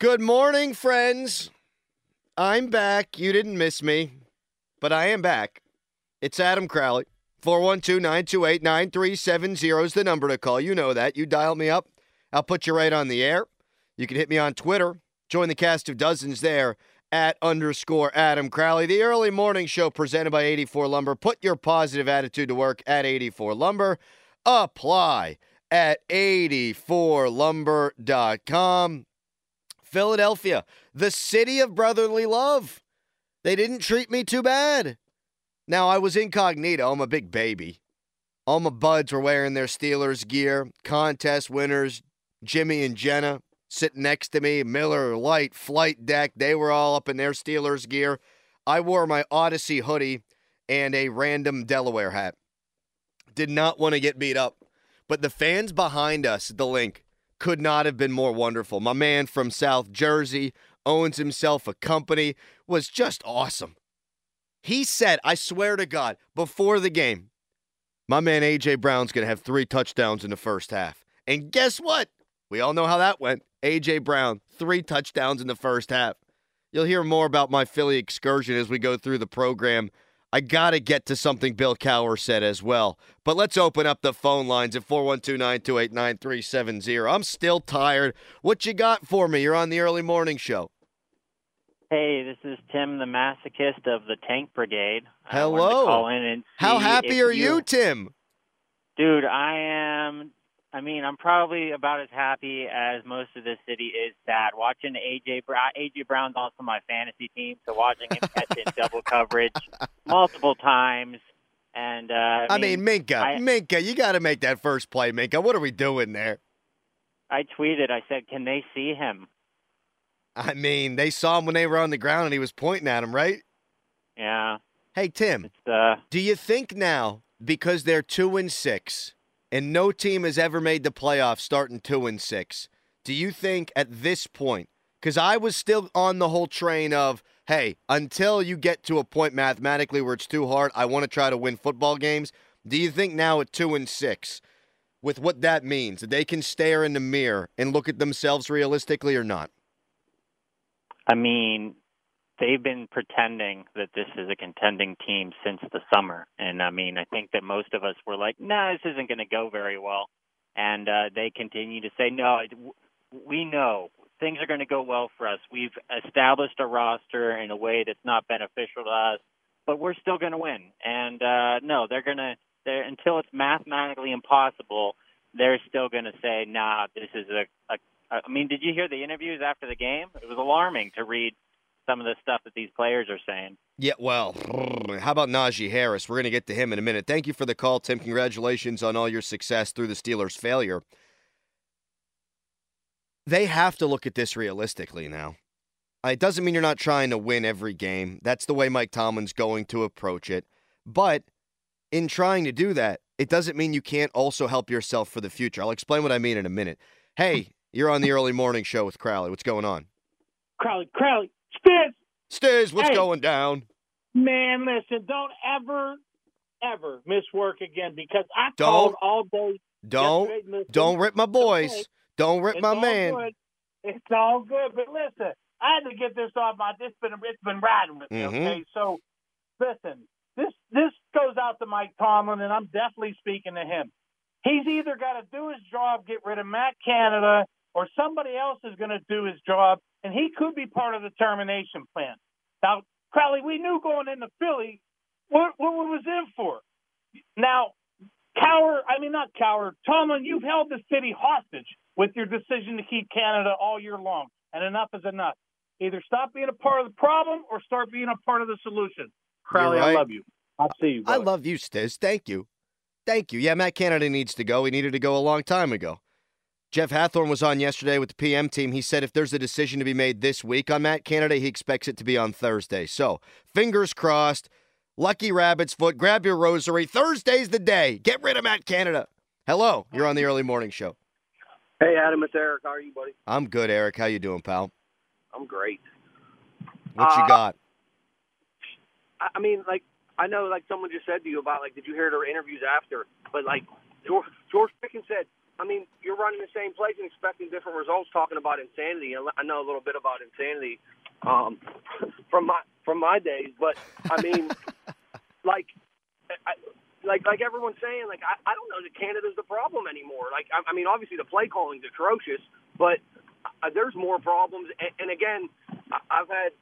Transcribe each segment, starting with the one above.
Good morning, friends. I'm back. You didn't miss me, but I am back. It's Adam Crowley. 412 928 9370 is the number to call. You know that. You dial me up. I'll put you right on the air. You can hit me on Twitter. Join the cast of dozens there at underscore Adam Crowley. The early morning show presented by 84 Lumber. Put your positive attitude to work at 84 Lumber. Apply at 84lumber.com. Philadelphia, the city of brotherly love. They didn't treat me too bad. Now, I was incognito. I'm a big baby. All my buds were wearing their Steelers gear. Contest winners, Jimmy and Jenna, sitting next to me. Miller Light, Flight Deck, they were all up in their Steelers gear. I wore my Audacy hoodie and a random Delaware hat. Did not want to get beat up. But the fans behind us the link could not have been more wonderful. My man from South Jersey owns himself a company, was just awesome. He said, I swear to God, before the game, my man AJ Brown's going to have three touchdowns in the first half. And guess what? We all know how that went. AJ Brown, three touchdowns in the first half. You'll hear more about my Philly excursion as we go through the program I got to get to something Bill Cowher said as well. But let's open up the phone lines at 412 928 9370. I'm still tired. What you got for me? You're on the early morning show. Hey, this is Tim, the masochist of the Tank Brigade. Hello. call in and How happy are you, you, Tim? Dude, I am I mean, I'm probably about as happy as most of the city is sad. Watching AJ Brown, AJ Brown's also my fantasy team, so watching him catch in double coverage multiple times. And uh, I, I mean, mean, Minkah, I, Minkah, you got to make that first play, Minkah. What are we doing there? I tweeted. I said, "Can they see him?" I mean, they saw him when they were on the ground, and he was pointing at him, right? Yeah. Hey, Tim. Uh, do you think now because they're two and six? And no team has ever made the playoffs starting two and six. Do you think at this point, because I was still on the whole train of, hey, until you get to a point mathematically where it's too hard, I want to try to win football games. Do you think now at two and six, with what that means, that they can stare in the mirror and look at themselves realistically or not? I mean, they've been pretending that this is a contending team since the summer. And I mean, I think that most of us were like, nah, this isn't going to go very well. And uh, they continue to say, no, we know things are going to go well for us. We've established a roster in a way that's not beneficial to us, but we're still going to win. And uh, no, they're going to, they're, until it's mathematically impossible, they're still going to say, nah, this is a, a I mean, did you hear the interviews after the game? It was alarming to read some of the stuff that these players are saying. Yeah, well, how about Najee Harris? We're going to get to him in a minute. Thank you for the call, Tim. Congratulations on all your success through the Steelers' failure. They have to look at this realistically now. Uh, it doesn't mean you're not trying to win every game. That's the way Mike Tomlin's going to approach it. But in trying to do that, it doesn't mean you can't also help yourself for the future. I'll explain what I mean in a minute. Hey, you're on the early morning show with Crowley. What's going on? Crowley, Crowley, Stiz. Stiz, what's hey, going down? Man, listen, don't ever, ever miss work again because I don't, called all day. Don't, don't rip my boys. Don't rip it's my man. Good. It's all good, but listen, I had to get this off my. It's been it's been riding with me. Mm-hmm. Okay, so listen, this this goes out to Mike Tomlin, and I'm definitely speaking to him. He's either got to do his job, get rid of Matt Canada, or somebody else is going to do his job and he could be part of the termination plan. Now, Crowley, we knew going into Philly what, what we was in for. Now, Cowher, I mean not Cowher, Tomlin, you've held the city hostage with your decision to keep Canada all year long, and enough is enough. Either stop being a part of the problem or start being a part of the solution. Crowley, right. I love you. I'll see you. Brother. I love you, Stiz. Thank you. Thank you. Yeah, Matt Canada needs to go. He needed to go a long time ago. Jeff Hathhorn was on yesterday with the PM team. He said if there's a decision to be made this week on Matt Canada, he expects it to be on Thursday. So, fingers crossed. Lucky Rabbit's foot. Grab your rosary. Thursday's the day. Get rid of Matt Canada. Hello, you're on the early morning show. Hey, Adam, it's Eric. How are you, buddy? I'm good, Eric. How you doing, pal? I'm great. What you Uh, got? I I mean, like, I know, like, someone just said to you about, like, did you hear their interviews after? But, like, George, George Pickens said, I mean, you're running the same place and expecting different results talking about insanity. I know a little bit about insanity um, from my from my days. But, I mean, like, I, like like everyone's saying, like, I, I don't know that Canada's the problem anymore. Like, I, I mean, obviously the play calling's atrocious, but uh, there's more problems. And, and again, I, I've had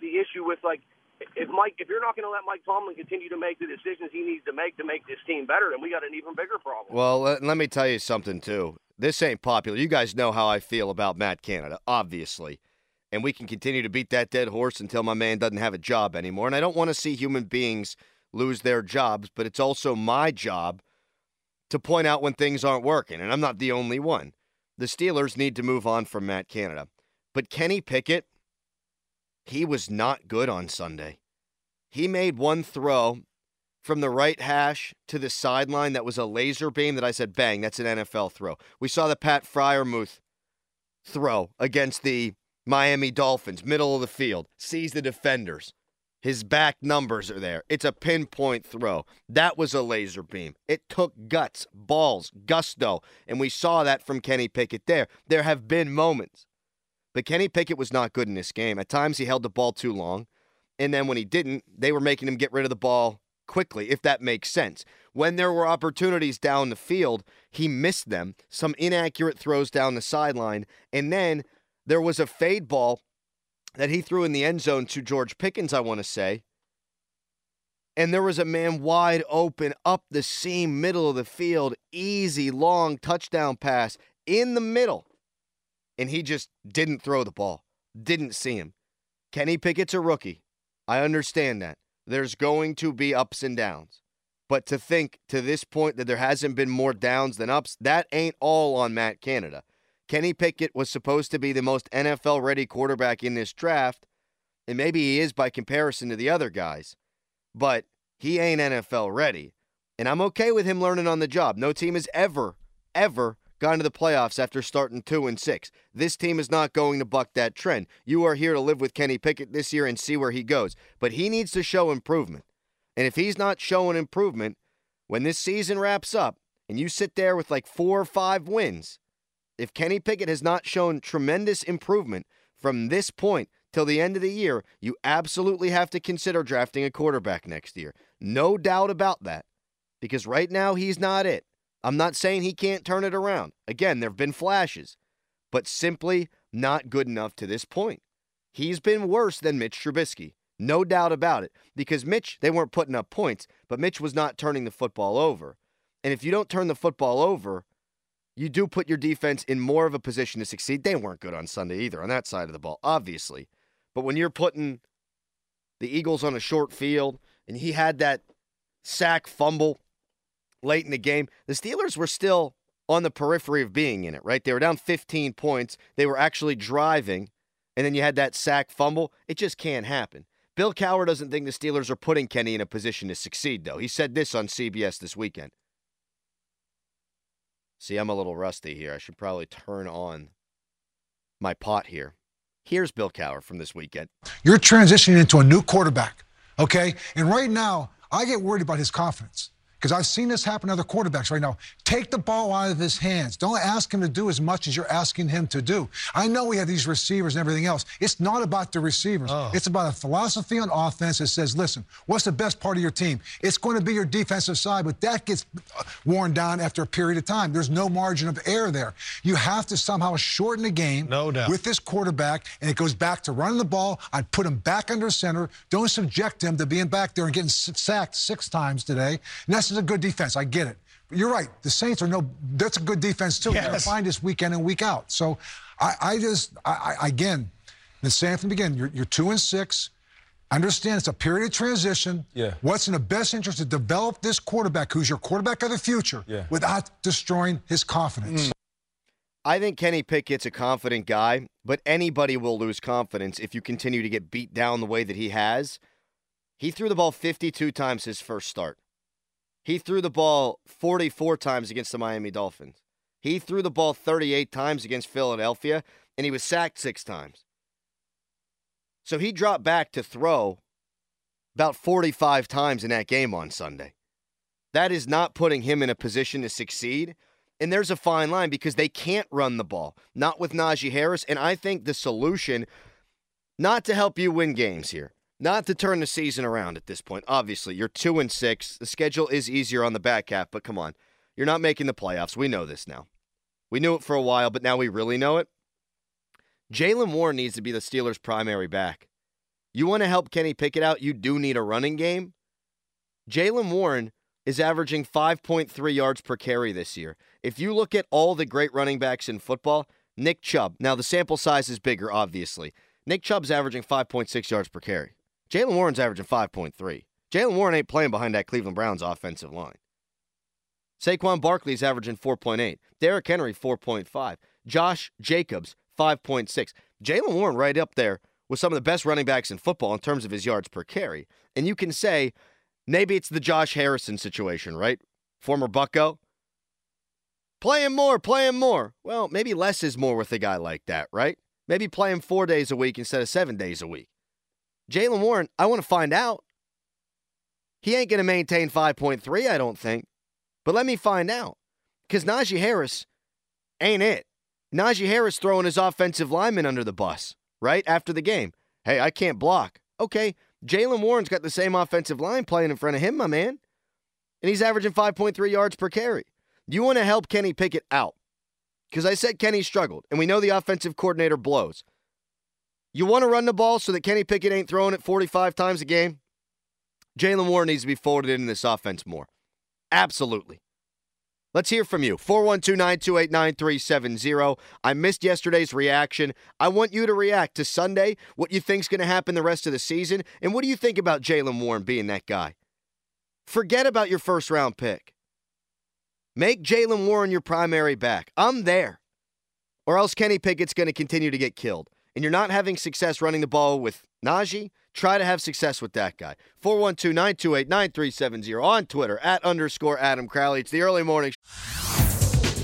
the issue with, like, if Mike, if you're not going to let Mike Tomlin continue to make the decisions he needs to make to make this team better, then we got an even bigger problem. Well, let, let me tell you something, too. This ain't popular. You guys know how I feel about Matt Canada, obviously. And we can continue to beat that dead horse until my man doesn't have a job anymore. And I don't want to see human beings lose their jobs, but it's also my job to point out when things aren't working. And I'm not the only one. The Steelers need to move on from Matt Canada. But Kenny Pickett, he was not good on Sunday. He made one throw from the right hash to the sideline that was a laser beam that I said, bang, that's an NFL throw. We saw the Pat Freiermuth throw against the Miami Dolphins, middle of the field, sees the defenders. His back numbers are there. It's a pinpoint throw. That was a laser beam. It took guts, balls, gusto, and we saw that from Kenny Pickett there. There have been moments. But Kenny Pickett was not good in this game. At times he held the ball too long. And then when he didn't, they were making him get rid of the ball quickly, if that makes sense. When there were opportunities down the field, he missed them, some inaccurate throws down the sideline. And then there was a fade ball that he threw in the end zone to George Pickens, I want to say. And there was a man wide open up the seam, middle of the field, easy, long touchdown pass in the middle. And he just didn't throw the ball, didn't see him. Kenny Pickett's a rookie. I understand that. There's going to be ups and downs. But to think to this point that there hasn't been more downs than ups, that ain't all on Matt Canada. Kenny Pickett was supposed to be the most NFL ready quarterback in this draft, and maybe he is by comparison to the other guys, but he ain't NFL ready. And I'm okay with him learning on the job. No team has ever, ever gone to the playoffs after starting two and six. This team is not going to buck that trend. You are here to live with Kenny Pickett this year and see where he goes. But he needs to show improvement. And if he's not showing improvement, when this season wraps up and you sit there with like four or five wins, if Kenny Pickett has not shown tremendous improvement from this point till the end of the year, you absolutely have to consider drafting a quarterback next year. No doubt about that. Because right now, he's not it. I'm not saying he can't turn it around. Again, there have been flashes, but simply not good enough to this point. He's been worse than Mitch Trubisky. No doubt about it. Because Mitch, they weren't putting up points, but Mitch was not turning the football over. And if you don't turn the football over, you do put your defense in more of a position to succeed. They weren't good on Sunday either on that side of the ball, obviously. But when you're putting the Eagles on a short field and he had that sack fumble late in the game, the Steelers were still on the periphery of being in it, right? They were down 15 points. They were actually driving, and then you had that sack fumble. It just can't happen. Bill Cowher doesn't think the Steelers are putting Kenny in a position to succeed, though. He said this on CBS this weekend. See, I'm a little rusty here. I should probably turn on my pot here. Here's Bill Cowher from this weekend. You're transitioning into a new quarterback, okay? And right now, I get worried about his confidence because I've seen this happen to other quarterbacks right now. Take the ball out of his hands. Don't ask him to do as much as you're asking him to do. I know we have these receivers and everything else. It's not about the receivers. It's about a philosophy on offense that says, listen, what's the best part of your team? It's going to be your defensive side, but that gets uh, worn down after a period of time. There's no margin of error there. You have to somehow shorten the game No doubt. with this quarterback, and it goes back to running the ball. I'd put him back under center. Don't subject him to being back there and getting sacked six times today. Is a good defense. I get it. But you're right. The Saints are no. That's a good defense too. They're Yes. fine this week in and week out. So, I, I just, I, I again, the same from the beginning. You're, you're two and six. Understand it's a period of transition. Yeah. What's in the best interest to develop this quarterback, who's your quarterback of the future, Yeah. without destroying his confidence. Mm. I think Kenny Pickett's a confident guy, but anybody will lose confidence if you continue to get beat down the way that he has. He threw the ball 52 times his first start. He threw the ball 44 times against the Miami Dolphins. He threw the ball 38 times against Philadelphia, and he was sacked six times. So he dropped back to throw about 45 times in that game on Sunday. That is not putting him in a position to succeed. And there's a fine line because they can't run the ball, not with Najee Harris. And I think the solution, not to help you win games here, not to turn the season around at this point. Obviously, you're two and six. The schedule is easier on the back half, but come on. You're not making the playoffs. We know this now. We knew it for a while, but now we really know it. Jaylen Warren needs to be the Steelers' primary back. You want to help Kenny Pickett out, you do need a running game. Jaylen Warren is averaging 5.3 yards per carry this year. If you look at all the great running backs in football, Nick Chubb, now the sample size is bigger, obviously. Nick Chubb's averaging 5.6 yards per carry. Jaylen Warren's averaging 5.3. Jaylen Warren ain't playing behind that Cleveland Browns offensive line. Saquon Barkley's averaging 4.8. Derrick Henry, 4.5. Josh Jacobs, 5.6. Jaylen Warren right up there with some of the best running backs in football in terms of his yards per carry. And you can say maybe it's the Josh Harrison situation, right? Former Bucco. Play him more, play him more. Well, maybe less is more with a guy like that, right? Maybe play him four days a week instead of seven days a week. Jaylen Warren, I want to find out. He ain't going to maintain 5.3, I don't think. But let me find out. Because Najee Harris ain't it. Najee Harris throwing his offensive lineman under the bus, right? After the game. Hey, I can't block. Okay, Jaylen Warren's got the same offensive line playing in front of him, my man. And he's averaging 5.3 yards per carry. You want to help Kenny Pickett out. Because I said Kenny struggled, and we know the offensive coordinator blows. You want to run the ball so that Kenny Pickett ain't throwing it 45 times a game? Jaylen Warren needs to be folded in this offense more. Absolutely. Let's hear from you. 412 928 9370. I missed yesterday's reaction. I want you to react to Sunday, what you think's going to happen the rest of the season, and what do you think about Jaylen Warren being that guy? Forget about your first round pick. Make Jaylen Warren your primary back. I'm there. Or else Kenny Pickett's going to continue to get killed. And you're not having success running the ball with Najee. Try to have success with that guy. 412 928 9370 on Twitter at underscore Adam Crowley. It's the early morning.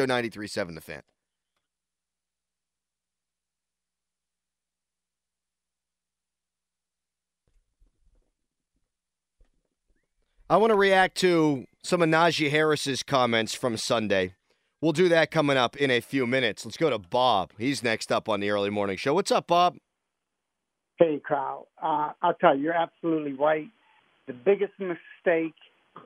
Joe 93.7 The Fan. I want to react to some of Najee Harris's comments from Sunday. We'll do that coming up in a few minutes. Let's go to Bob. He's next up on the early morning show. What's up, Bob? Hey, Kyle. Uh, I'll tell you, you're absolutely right. The biggest mistake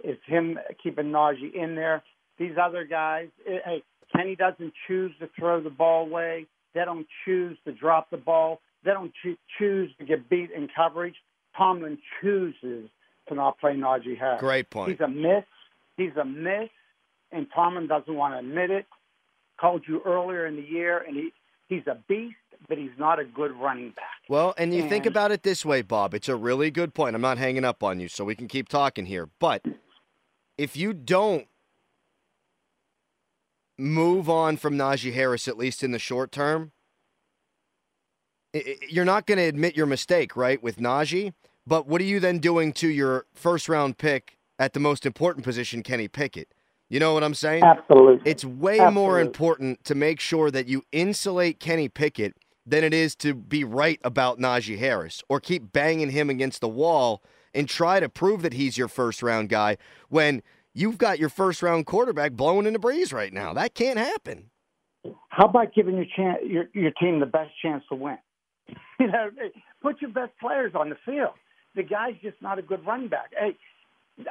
is him keeping Najee in there. These other guys, it, hey, Kenny doesn't choose to throw the ball away. They don't choose to drop the ball. They don't cho- choose to get beat in coverage. Tomlin chooses to not play Najee Harris. Great point. He's a miss. He's a miss, and Tomlin doesn't want to admit it. Called you earlier in the year, and he he's a beast, but he's not a good running back. Well, and you and, think about it this way, Bob. It's a really good point. I'm not hanging up on you, so we can keep talking here. But if you don't move on from Najee Harris, at least in the short term, you're not going to admit your mistake, right, with Najee? But what are you then doing to your first round pick at the most important position, Kenny Pickett? You know what I'm saying? Absolutely. It's way Absolutely. more important to make sure that you insulate Kenny Pickett than it is to be right about Najee Harris or keep banging him against the wall and try to prove that he's your first round guy when you've got your first round quarterback blowing in the breeze right now. That can't happen. How about giving your chance, your, your team the best chance to win? You know, put your best players on the field. The guy's just not a good running back. Hey,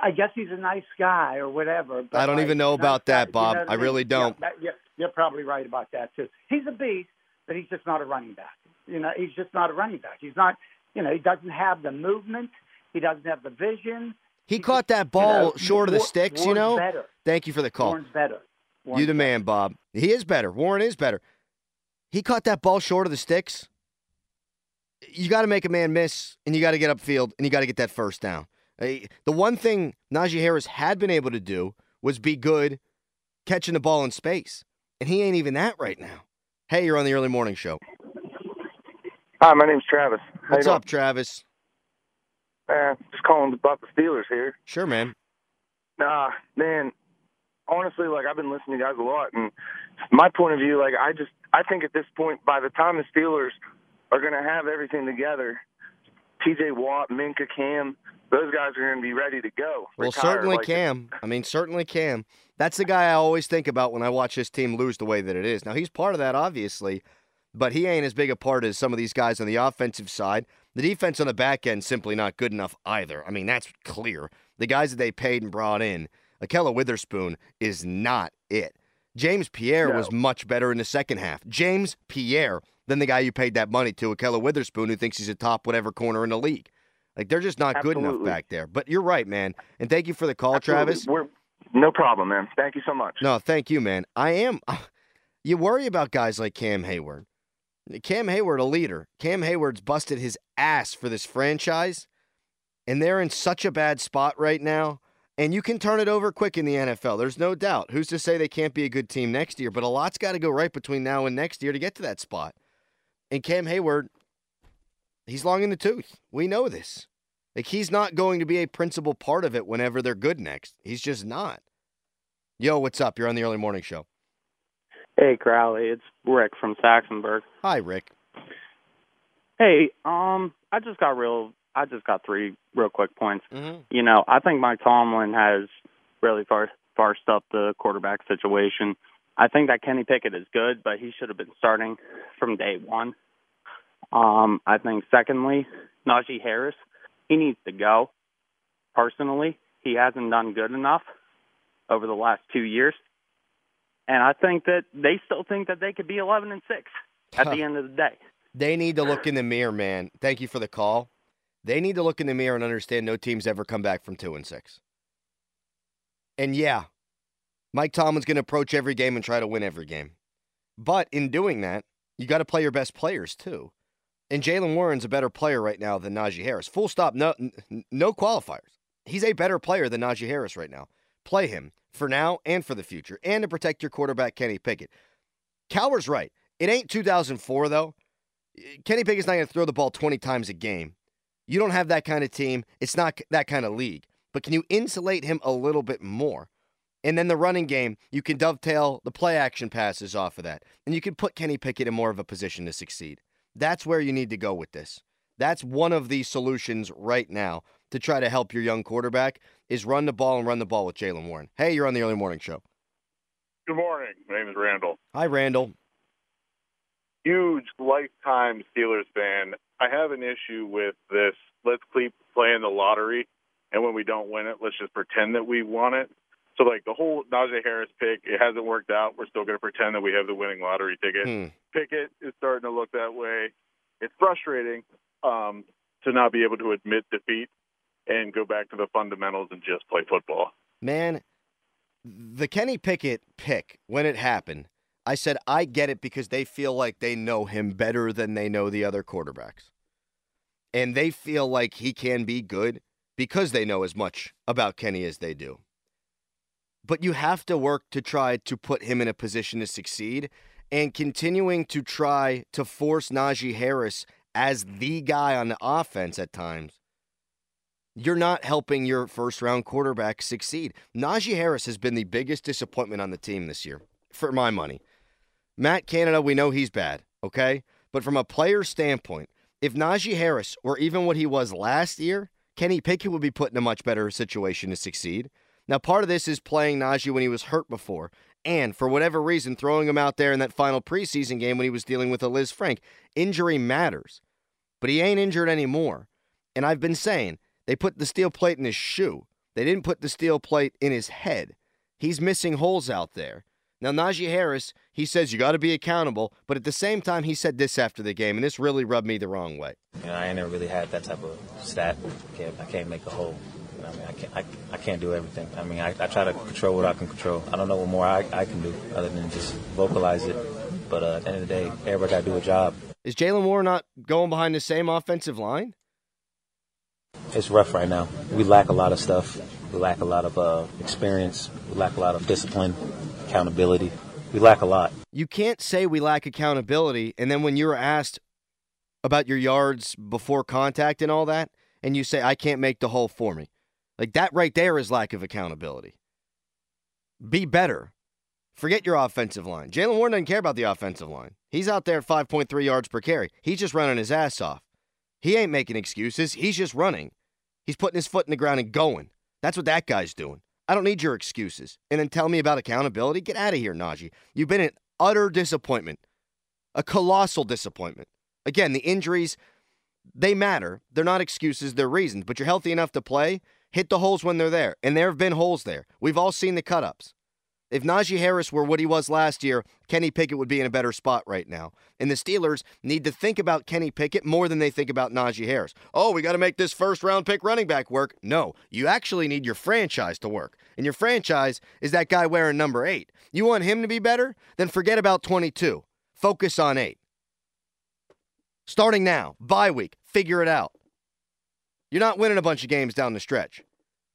I guess he's a nice guy or whatever. But I don't like, even know nice about guy, that, Bob. You know I, I really don't. Yeah, that, yeah, you're probably right about that too. He's a beast, but he's just not a running back. You know, he's just not a running back. He's not. You know, he doesn't have the movement. He doesn't have the vision. He He caught just- that you ball know, short of the War- sticks, you know? Better. Thank you for the call. Warren's better. You Warren's the man, Bob. He is better. Warren is better. He caught that ball short of the sticks. You got to make a man miss, and you got to get upfield, and you got to get that first down. Uh, The one thing Najee Harris had been able to do was be good catching the ball in space, and he ain't even that right now. Hey, you're on the early morning show. Hi, my name's Travis. How What's you up, Travis? Uh, just calling about the Steelers here. Sure, man. Nah, man. Honestly, like I've been listening to you guys a lot, and my point of view, like I just, I think at this point, by the time the Steelers are going to have everything together, T.J. Watt, Minkah, Cam, those guys are going to be ready to go. Well, retire. certainly Like, Cam. I mean, certainly Cam. That's the guy I always think about when I watch this team lose the way that it is. Now, he's part of that, obviously, but he ain't as big a part as some of these guys on the offensive side. The defense on the back end simply not good enough either. I mean, that's clear. The guys that they paid and brought in, Ahkello Witherspoon is not it. James Pierre No. was much better in the second half. James Pierre than the guy you paid that money to, Ahkello Witherspoon, who thinks he's a top whatever corner in the league. Like they're just not good enough back there. But you're right, man. And thank you for the call, absolutely. Travis. We're no problem, man. Thank you so much. No, thank you, man. I am. You worry about guys like Cam Hayward. Cam Hayward, a leader. Cam Hayward's busted his ass for this franchise, and they're in such a bad spot right now. And you can turn it over quick in the NFL. There's no doubt. Who's to say they can't be a good team next year? But a lot's got to go right between now and next year to get to that spot. And Cam Hayward, he's long in the tooth. We know this. Like he's not going to be a principal part of it whenever they're good next. He's just not. Yo, what's up? You're on the early morning show. Hey, Crowley, it's Rick from Saxonburg. Hi, Rick. Hey, um, I just got real. I just got three real quick points. Mm-hmm. You know, I think Mike Tomlin has really far farsed up the quarterback situation. I think that Kenny Pickett is good, but he should have been starting from day one. Um, I think secondly, Najee Harris, he needs to go. Personally, he hasn't done good enough over the last two years. And I think that they still think that they could be 11 and 6 at the end of the day. They need to look in the mirror, man. Thank you for the call. They need to look in the mirror and understand no team's ever come back from two and six. And yeah, Mike Tomlin's going to approach every game and try to win every game. But in doing that, you got to play your best players too. And Jaylen Warren's a better player right now than Najee Harris. Full stop. No, no qualifiers. He's a better player than Najee Harris right now. Play him for now and for the future, and to protect your quarterback Kenny Pickett. Cowher's right. It ain't 2004 though. Kenny Pickett's not going to throw the ball 20 times a game. You don't have that kind of team. It's not that kind of league. But can you insulate him a little bit more? And then the running game, you can dovetail the play action passes off of that. And you can put Kenny Pickett in more of a position to succeed. That's where you need to go with this. That's one of the solutions right now to try to help your young quarterback is run the ball and run the ball with Jaylen Warren. Hey, you're on the early morning show. Good morning. My name is Randall. Hi, Randall. Huge lifetime Steelers fan. I have an issue with this. Let's keep playing the lottery, and when we don't win it, let's just pretend that we won it. So, like the whole Najee Harris pick, it hasn't worked out. We're still going to pretend that we have the winning lottery ticket. Hmm. Pickett is starting to look that way. It's frustrating um, to not be able to admit defeat and go back to the fundamentals and just play football. Man, the Kenny Pickett pick, when it happened, I said, I get it because they feel like they know him better than they know the other quarterbacks. And they feel like he can be good because they know as much about Kenny as they do. But you have to work to try to put him in a position to succeed and continuing to try to force Najee Harris as the guy on the offense at times you're not helping your first round quarterback succeed. Najee Harris has been the biggest disappointment on the team this year, for my money. Matt Canada, we know he's bad, okay? But from a player standpoint, if Najee Harris were even what he was last year, Kenny Pickett would be put in a much better situation to succeed. Now, part of this is playing Najee when he was hurt before, and for whatever reason, throwing him out there in that final preseason game when he was dealing with a Lisfranc. Injury matters, but he ain't injured anymore. And I've been saying, they put the steel plate in his shoe. They didn't put the steel plate in his head. He's missing holes out there. Now, Najee Harris, he says you got to be accountable, but at the same time, he said this after the game, and this really rubbed me the wrong way. You know, I ain't never really had that type of stat. I can't, I can't make a hole. I mean, I can't, I, I can't do everything. I mean, I, I try to control what I can control. I don't know what more I, I can do other than just vocalize it. But uh, at the end of the day, everybody got to do a job. Is Jaylen Warren not going behind the same offensive line? It's rough right now. We lack a lot of stuff. We lack a lot of uh, experience. We lack a lot of discipline, accountability. We lack a lot. You can't say we lack accountability, and then when you're asked about your yards before contact and all that, and you say, I can't make the hole for me. Like that right there is lack of accountability. Be better. Forget your offensive line. Jaylen Warren doesn't care about the offensive line. He's out there at 5.3 yards per carry. He's just running his ass off. He ain't making excuses. He's just running. He's putting his foot in the ground and going. That's what that guy's doing. I don't need your excuses. And then tell me about accountability. Get out of here, Najee. You've been an utter disappointment, a colossal disappointment. Again, the injuries, they matter. They're not excuses, they're reasons. But you're healthy enough to play. Hit the holes when they're there. And there have been holes there. We've all seen the cut ups. If Najee Harris were what he was last year, Kenny Pickett would be in a better spot right now. And the Steelers need to think about Kenny Pickett more than they think about Najee Harris. Oh, we got to make this first round pick running back work. No, you actually need your franchise to work. And your franchise is that guy wearing number eight. You want him to be better? Then forget about 22. Focus on eight. Starting now, bye week, figure it out. You're not winning a bunch of games down the stretch,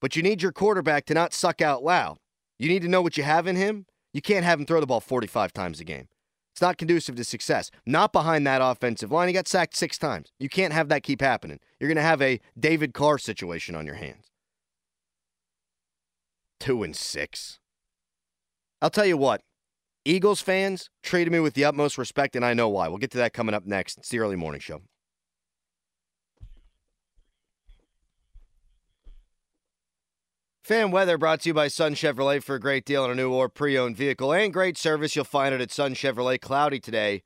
but you need your quarterback to not suck out loud. You need to know what you have in him. You can't have him throw the ball 45 times a game. It's not conducive to success. Not behind that offensive line. He got sacked six times. You can't have that keep happening. You're going to have a David Carr situation on your hands. Two and six. I'll tell you what, Eagles fans treated me with the utmost respect, and I know why. We'll get to that coming up next. It's the early morning show. Fan weather brought to you by Sun Chevrolet for a great deal on a new or pre owned vehicle and great service. You'll find it at Sun Chevrolet. Cloudy today,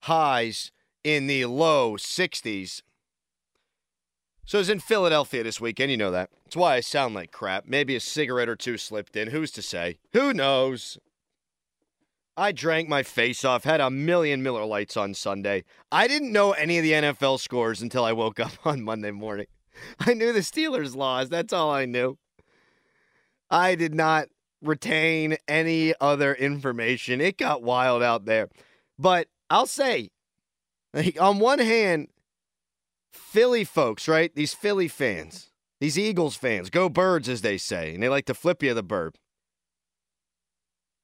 highs in the low 60s. So I was in Philadelphia this weekend. You know that. That's why I sound like crap. Maybe a cigarette or two slipped in. Who's to say? Who knows? I drank my face off, had a million Miller Lights on Sunday. I didn't know any of the NFL scores until I woke up on Monday morning. I knew the Steelers lost. That's all I knew. I did not retain any other information. It got wild out there. But I'll say, like, on one hand, Philly folks, right? These Philly fans, these Eagles fans, go birds, as they say, and they like to flip you the bird.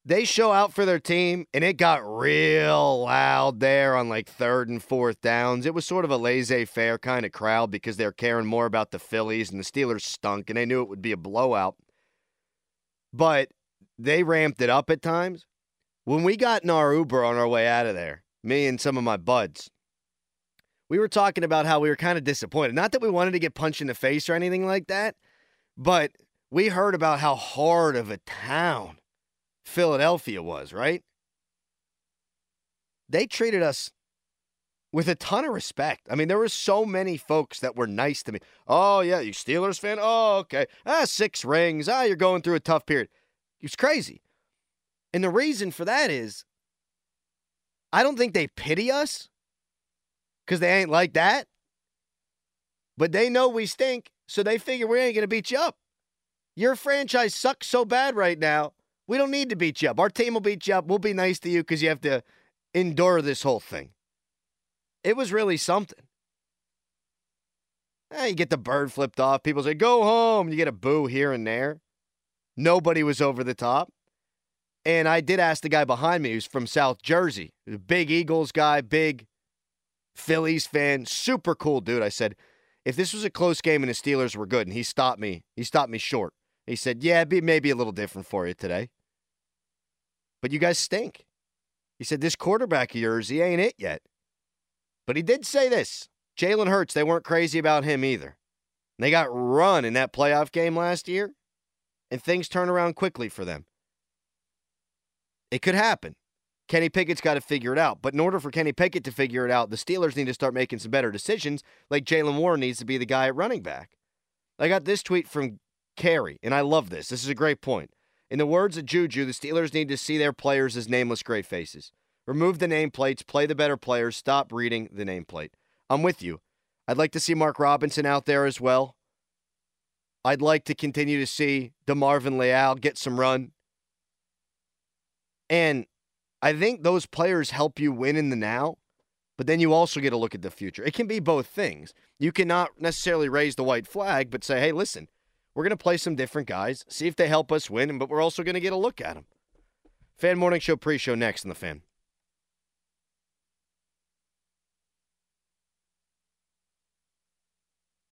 They show out for their team, and it got real loud there on like third and fourth downs. It was sort of a laissez faire kind of crowd because they're caring more about the Phillies, and the Steelers stunk, and they knew it would be a blowout but they ramped it up at times. When we got in our Uber on our way out of there, me and some of my buds, we were talking about how we were kind of disappointed. Not that we wanted to get punched in the face or anything like that, but we heard about how hard of a town Philadelphia was, right? They treated us with a ton of respect. I mean, there were so many folks that were nice to me. Oh, yeah, you Steelers fan? Oh, okay. Ah, six rings. Ah, you're going through a tough period. It's crazy. And the reason for that is I don't think they pity us because they ain't like that. But they know we stink, so they figure we ain't going to beat you up. Your franchise sucks so bad right now. We don't need to beat you up. Our team will beat you up. We'll be nice to you because you have to endure this whole thing. It was really something. Eh, you get the bird flipped off. People say, go home. You get a boo here and there. Nobody was over the top. And I did ask the guy behind me who's from South Jersey, big Eagles guy, big Phillies fan, super cool dude. I said, if this was a close game and the Steelers were good, and he stopped me, he stopped me short. He said, yeah, it'd be maybe a little different for you today. But you guys stink. He said, this quarterback of yours, he ain't it yet. But he did say this Jalen Hurts, they weren't crazy about him either. They got run in that playoff game last year, and things turn around quickly for them. It could happen. Kenny Pickett's got to figure it out. But in order for Kenny Pickett to figure it out, the Steelers need to start making some better decisions, like Jaylen Warren needs to be the guy at running back. I got this tweet from Carey, and I love this. This is a great point. In the words of Juju, the Steelers need to see their players as nameless gray faces. Remove the nameplates, play the better players, stop reading the nameplate. I'm with you. I'd like to see Mark Robinson out there as well. I'd like to continue to see DeMarvin Leal get some run. And I think those players help you win in the now, but then you also get to look at the future. It can be both things. You cannot necessarily raise the white flag, but say, hey, listen, we're going to play some different guys, see if they help us win, but we're also going to get a look at them. Fan Morning Show pre show next in the fan.